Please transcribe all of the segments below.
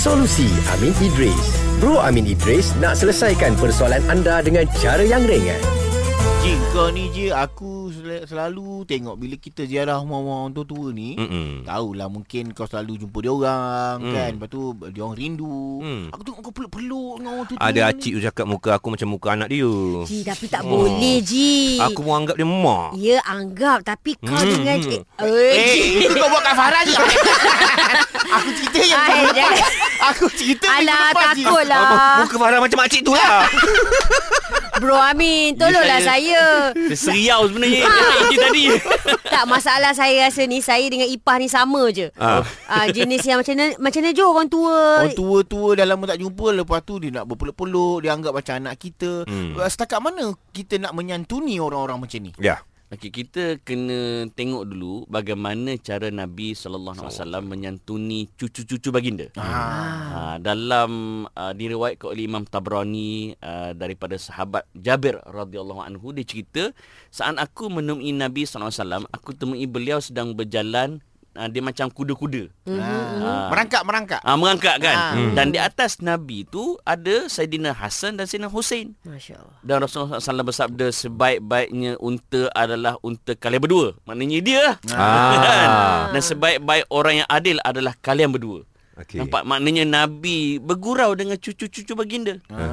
Solusi Amin Idris Bro Amin Idris nak selesaikan persoalan anda dengan cara yang ringan. Cik, kau ni je aku sel- selalu tengok bila kita ziarah rumah-rumah orang tua-tua ni. Mm-mm. Tahulah mungkin kau selalu jumpa dia orang Mm. kan. Lepas tu dia orang rindu. Mm. Aku tengok kau peluk-peluk dengan orang tua-tua. Ada ni. acik tu cakap muka aku macam muka anak dia. Ji, tapi tak Oh. boleh, Ji. Aku mau anggap dia mak. Ya, anggap. Tapi kau Hmm, dengan... Eh, eh, Ji. itu kau buat kat Farah je. aku cerita yang jangan. Aku cerita Alah, lepas je. takutlah. Muka Farah macam makcik tu lah. Bro Amin, tolonglah saya. Dia seriau sebenarnya Ha. Dia tadi tak, masalah saya rasa ni, saya dengan Ipah ni sama je. Ah. Ah, jenis yang macam mana, macam mana Jo orang tua. Orang tua-tua dah lama tak jumpa Lepas tu dia nak berpeluk-peluk Dia anggap macam anak kita Hmm. hmm. Setakat mana kita nak menyantuni orang-orang macam ni Ya. Okey, kita kena tengok dulu bagaimana cara Nabi sallallahu alaihi wasallam menyantuni cucu-cucu baginda. ah. Ha, dalam uh, diriwayatkan oleh Imam Tabrani uh, daripada sahabat Jabir radhiyallahu anhu dia cerita saat aku menemui Nabi sallallahu alaihi wasallam aku temui beliau sedang berjalan uh, dia macam kuda-kuda. Ah. Merangkak-merangkak Ah mengangkat kan. Ah. Hmm. Dan di atas Nabi tu ada Saidina Hasan dan Saidina Hussein. Masya Allah. Dan Rasulullah SAW bersabda sebaik-baiknya unta adalah unta kalian berdua. Maknanya dia. Ah. Dan sebaik-baik orang yang adil adalah kalian berdua. Okey. Nampak maknanya Nabi bergurau dengan cucu-cucu baginda. ah.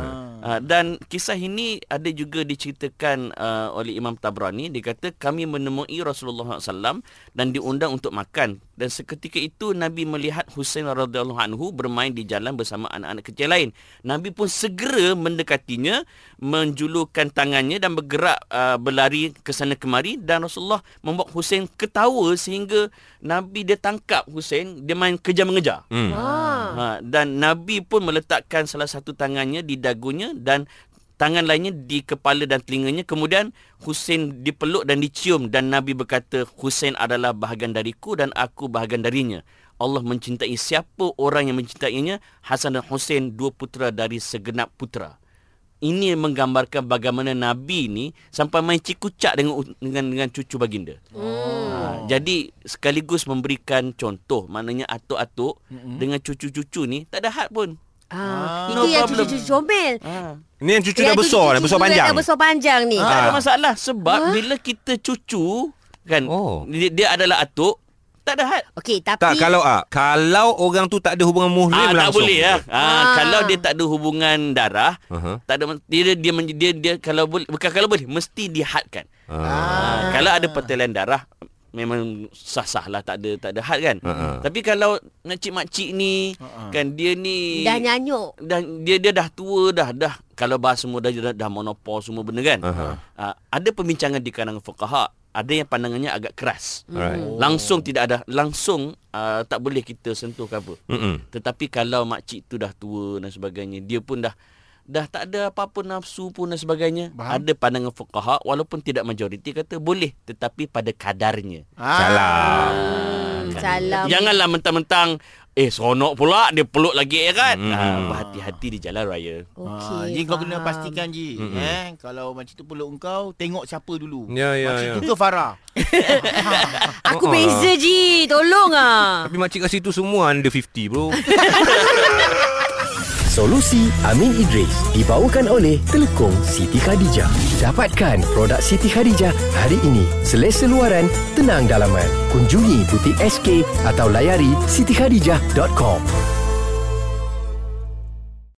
Uh, dan kisah ini ada juga diceritakan uh, oleh Imam Tabrani. Dia kata kami menemui Rasulullah SAW dan diundang untuk makan. Dan seketika itu Nabi melihat Husain radhiyallahu anhu bermain di jalan bersama anak-anak kecil lain. Nabi pun segera mendekatinya, menjulurkan tangannya dan bergerak uh, berlari ke sana kemari dan Rasulullah membuat Husain ketawa sehingga Nabi dia tangkap Husain dia main kejar mengejar. Hmm. Ah. Ha, dan Nabi pun meletakkan salah satu tangannya di dagunya dan tangan lainnya di kepala dan telinganya. Kemudian Hussein dipeluk dan dicium dan Nabi berkata, Hussein adalah bahagian dariku dan aku bahagian darinya. Allah mencintai siapa orang yang mencintainya, Hasan dan Hussein dua putera dari segenap putera. Ini menggambarkan bagaimana Nabi ni sampai main cikucak dengan dengan dengan cucu baginda. Ha, jadi sekaligus memberikan contoh maknanya atuk-atuk mm-hmm. dengan cucu-cucu ni tak ada had pun. Ah, no itu yang problem. cucu-cucu comel. Ha. Ni yang cucu Yang dah besar, dah besar cucu-cucu panjang. Dah besar panjang ni. Tak ada Ah. masalah sebab bila kita cucu kan Oh. dia, dia adalah atuk tak ada had. Okey, tapi Tak kalau ah, kalau orang tu tak ada hubungan muhrim Ah, tak langsung. boleh lah. Ah, Ah. kalau dia tak ada hubungan darah, Aha. tak ada dia dia dia, dia, dia, dia kalau boleh bukan kalau boleh mesti dihadkan. Ah. Ah. Kalau ada pertalian darah memang sah-sah lah tak ada tak ada had kan. Ha-ha. Tapi kalau makcik-makcik ni kan dia ni dah nyanyuk. dan dia dia dah tua dah dah kalau bahas semua dah dah, dah monopol semua benda kan. Aha. Uh, ada pembincangan di kalangan fuqaha, ada yang pandangannya agak keras. Alright. Oh. Langsung tidak ada langsung uh, tak boleh kita sentuh ke apa. Mm-mm. Tetapi kalau makcik tu dah tua dan sebagainya, dia pun dah dah tak ada apa-apa nafsu pun dan sebagainya. Faham. Ada pandangan fuqaha walaupun tidak majoriti kata boleh tetapi pada kadarnya. Ah. Salah. Hmm, salam. Janganlah mentang-mentang eh seronok pula dia peluk lagi ya kan. Hmm. Ah, berhati-hati di jalan raya. Okey. Ah, Ji kau kena pastikan Ji mm-hmm. eh kalau makcik tu peluk engkau tengok siapa dulu. Ya, ya, makcik ya. tu ke Farah? Aku Oh, beza Ji. Tolong ah. Tapi makcik kat situ semua under 50 bro. Solusi Amin Idris dibawakan oleh Telekom Siti Khadijah. Dapatkan produk Siti Khadijah hari ini. Selesa luaran, tenang dalaman. Kunjungi butik SK atau layari sitikhadijah.com.